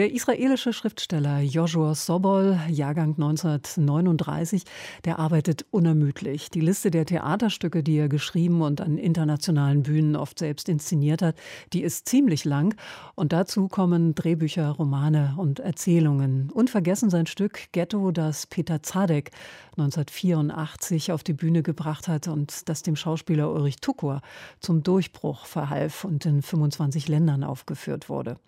der israelische Schriftsteller Joshua Sobol, Jahrgang 1939, der arbeitet unermüdlich. Die Liste der Theaterstücke, die er geschrieben und an internationalen Bühnen oft selbst inszeniert hat, die ist ziemlich lang. Und dazu kommen Drehbücher, Romane und Erzählungen. Unvergessen sein Stück Ghetto, das Peter Zadek 1984 auf die Bühne gebracht hat und das dem Schauspieler Ulrich Tukur zum Durchbruch verhalf und in 25 Ländern aufgeführt wurde.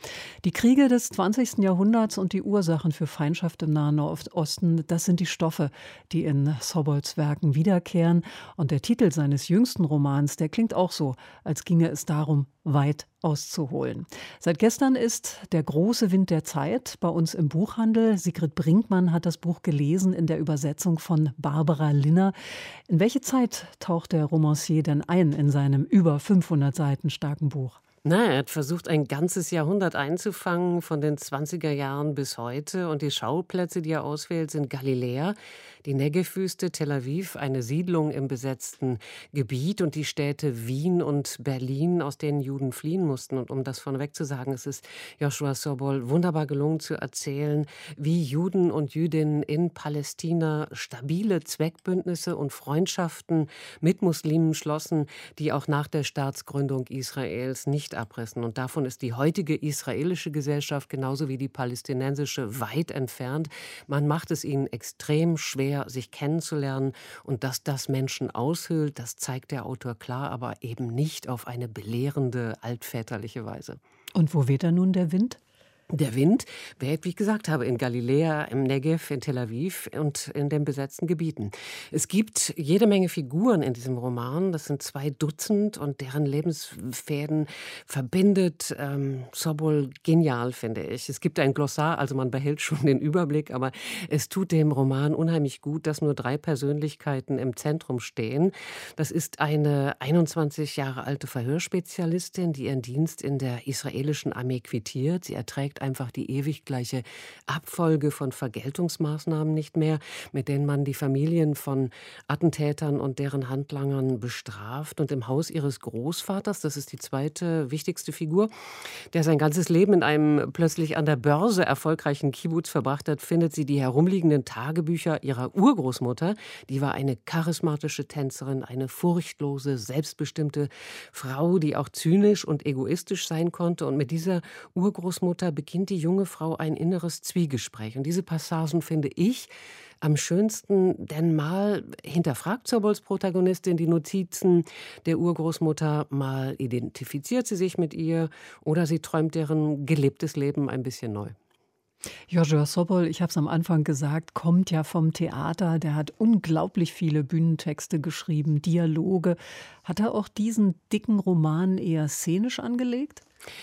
Die Kriege des 20. Jahrhunderts und die Ursachen für Feindschaft im Nahen Osten, das sind die Stoffe, die in Sobols Werken wiederkehren. Und der Titel seines jüngsten Romans, der klingt auch so, als ginge es darum, weit auszuholen. Seit gestern ist Der große Wind der Zeit bei uns im Buchhandel. Sigrid Brinkmann hat das Buch gelesen in der Übersetzung von Barbara Linner. In welche Zeit taucht der Romancier denn ein in seinem über 500 Seiten starken Buch? Na, er hat versucht, ein ganzes Jahrhundert einzufangen, von den 20er Jahren bis heute. Und die Schauplätze, die er auswählt, sind Galiläa, die Negev-Wüste, Tel Aviv, eine Siedlung im besetzten Gebiet und die Städte Wien und Berlin, aus denen Juden fliehen mussten. Und um das vorneweg zu sagen, es ist Joshua Sobol wunderbar gelungen zu erzählen, wie Juden und Jüdinnen in Palästina stabile Zweckbündnisse und Freundschaften mit Muslimen schlossen, die auch nach der Staatsgründung Israels nicht abrissen. Und davon ist die heutige israelische Gesellschaft genauso wie die palästinensische weit entfernt. Man macht es ihnen extrem schwer, schwer, sich kennenzulernen. Und dass das Menschen aushöhlt, das zeigt der Autor klar, aber eben nicht auf eine belehrende, altväterliche Weise. Und wo weht da nun der Wind? Der Wind weht, wie ich gesagt habe, in Galiläa, im Negev, in Tel Aviv und in den besetzten Gebieten. Es gibt jede Menge Figuren in diesem Roman. Das sind zwei Dutzend und deren Lebensfäden verbindet ähm, Sobol genial, finde ich. Es gibt ein Glossar, also man behält schon den Überblick, aber es tut dem Roman unheimlich gut, dass nur drei Persönlichkeiten im Zentrum stehen. Das ist eine 21 Jahre alte Verhörspezialistin, die ihren Dienst in der israelischen Armee quittiert. Sie erträgt einfach die ewig gleiche Abfolge von Vergeltungsmaßnahmen nicht mehr, mit denen man die Familien von Attentätern und deren Handlangern bestraft. Und im Haus ihres Großvaters, das ist die zweite wichtigste Figur, der sein ganzes Leben in einem plötzlich an der Börse erfolgreichen Kibbutz verbracht hat, findet sie die herumliegenden Tagebücher ihrer Urgroßmutter. Die war eine charismatische Tänzerin, eine furchtlose, selbstbestimmte Frau, die auch zynisch und egoistisch sein konnte. Und mit dieser Urgroßmutter beginnt beginnt die junge Frau ein inneres Zwiegespräch. Und diese Passagen finde ich am schönsten, denn mal hinterfragt Zobols Protagonistin die Notizen der Urgroßmutter, mal identifiziert sie sich mit ihr oder sie träumt deren gelebtes Leben ein bisschen neu. Joshua Sobol, ich habe es am Anfang gesagt, kommt ja vom Theater. Der hat unglaublich viele Bühnentexte geschrieben, Dialoge. Hat er auch diesen dicken Roman eher szenisch angelegt?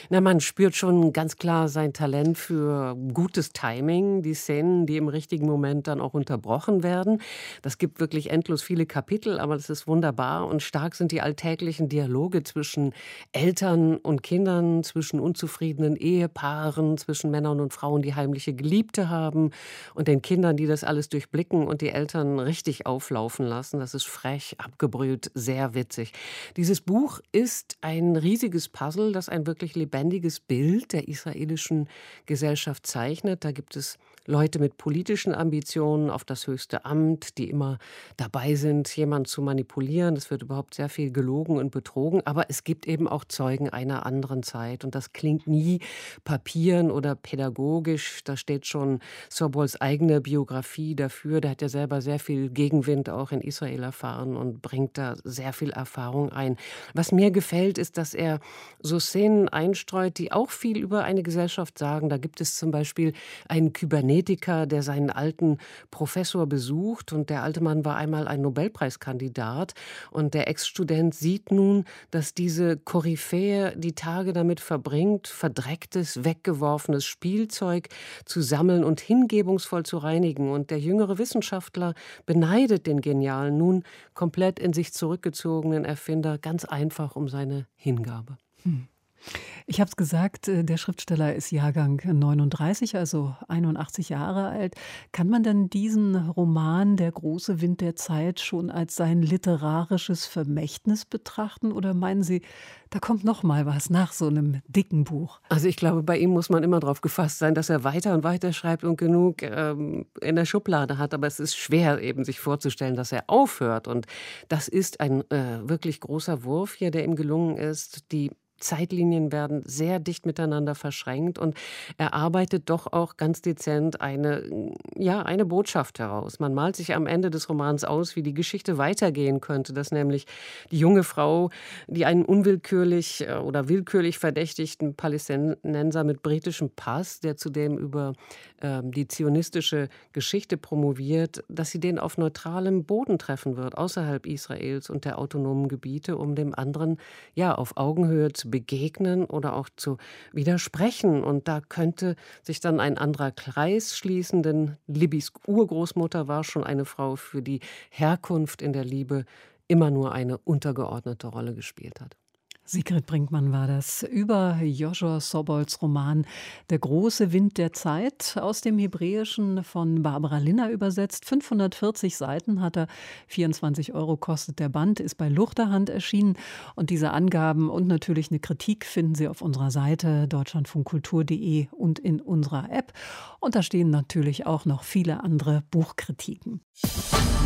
Na, man spürt schon ganz klar sein Talent für gutes Timing, die Szenen, die im richtigen Moment dann auch unterbrochen werden. Das gibt wirklich endlos viele Kapitel, aber das ist wunderbar und stark sind die alltäglichen Dialoge zwischen Eltern und Kindern, zwischen unzufriedenen Ehepaaren, zwischen Männern und Frauen, die heimliche Geliebte haben und den Kindern, die das alles durchblicken und die Eltern richtig auflaufen lassen. Das ist frech, abgebrüht, sehr witzig. Dieses Buch ist ein riesiges Puzzle, das ein wirklich lebendiges Bild der israelischen Gesellschaft zeichnet. Da gibt es Leute mit politischen Ambitionen auf das höchste Amt, die immer dabei sind, jemanden zu manipulieren. Es wird überhaupt sehr viel gelogen und betrogen. Aber es gibt eben auch Zeugen einer anderen Zeit. Und das klingt nie papieren oder pädagogisch. Da steht schon Sobols eigene Biografie dafür. Der hat ja selber sehr viel Gegenwind auch in Israel erfahren und bringt da sehr viel Erfahrung ein. Was mir gefällt, ist, dass er so Szenen einstreut, die auch viel über eine Gesellschaft sagen. Da gibt es zum Beispiel einen Kybernetiker, der seinen alten Professor besucht und der alte Mann war einmal ein Nobelpreiskandidat und der Ex-Student sieht nun, dass diese Koryphäe die Tage damit verbringt, verdrecktes, weggeworfenes Spielzeug zu sammeln und hingebungsvoll zu reinigen und der jüngere Wissenschaftler beneidet den genialen, nun komplett in sich zurückgezogenen Erfinder ganz einfach um seine Hingabe. Hm. Ich habe es gesagt, äh, der Schriftsteller ist Jahrgang 39, also 81 Jahre alt. Kann man denn diesen Roman Der große Wind der Zeit schon als sein literarisches Vermächtnis betrachten oder meinen Sie, da kommt noch mal was nach so einem dicken Buch? Also ich glaube, bei ihm muss man immer darauf gefasst sein, dass er weiter und weiter schreibt und genug ähm, in der Schublade hat. Aber es ist schwer eben sich vorzustellen, dass er aufhört. Und das ist ein äh, wirklich großer Wurf hier, der ihm gelungen ist. Die Zeitlinien werden sehr dicht miteinander verschränkt und er arbeitet doch auch ganz dezent eine, ja, eine Botschaft heraus. Man malt sich am Ende des Romans aus, wie die Geschichte weitergehen könnte, dass nämlich die junge Frau, die einen unwillkürlich äh, oder willkürlich verdächtigten Palästinenser mit britischem Pass, der zudem über äh, die zionistische Geschichte promoviert, dass sie den auf neutralem Boden treffen wird, außerhalb Israels und der autonomen Gebiete, um dem anderen ja auf Augenhöhe zu begegnen oder auch zu widersprechen. Und da könnte sich dann ein anderer Kreis schließen, denn Libbys Urgroßmutter war schon eine Frau, für die Herkunft in der Liebe immer nur eine untergeordnete Rolle gespielt hat. Sigrid Brinkmann war das über Joshua Sobols Roman Der große Wind der Zeit aus dem Hebräischen von Barbara Linner übersetzt. 540 Seiten hat er, 24 Euro kostet der Band, ist bei Luchterhand erschienen. Und diese Angaben und natürlich eine Kritik finden Sie auf unserer Seite deutschlandfunkkultur.de und in unserer App. Und da stehen natürlich auch noch viele andere Buchkritiken. Musik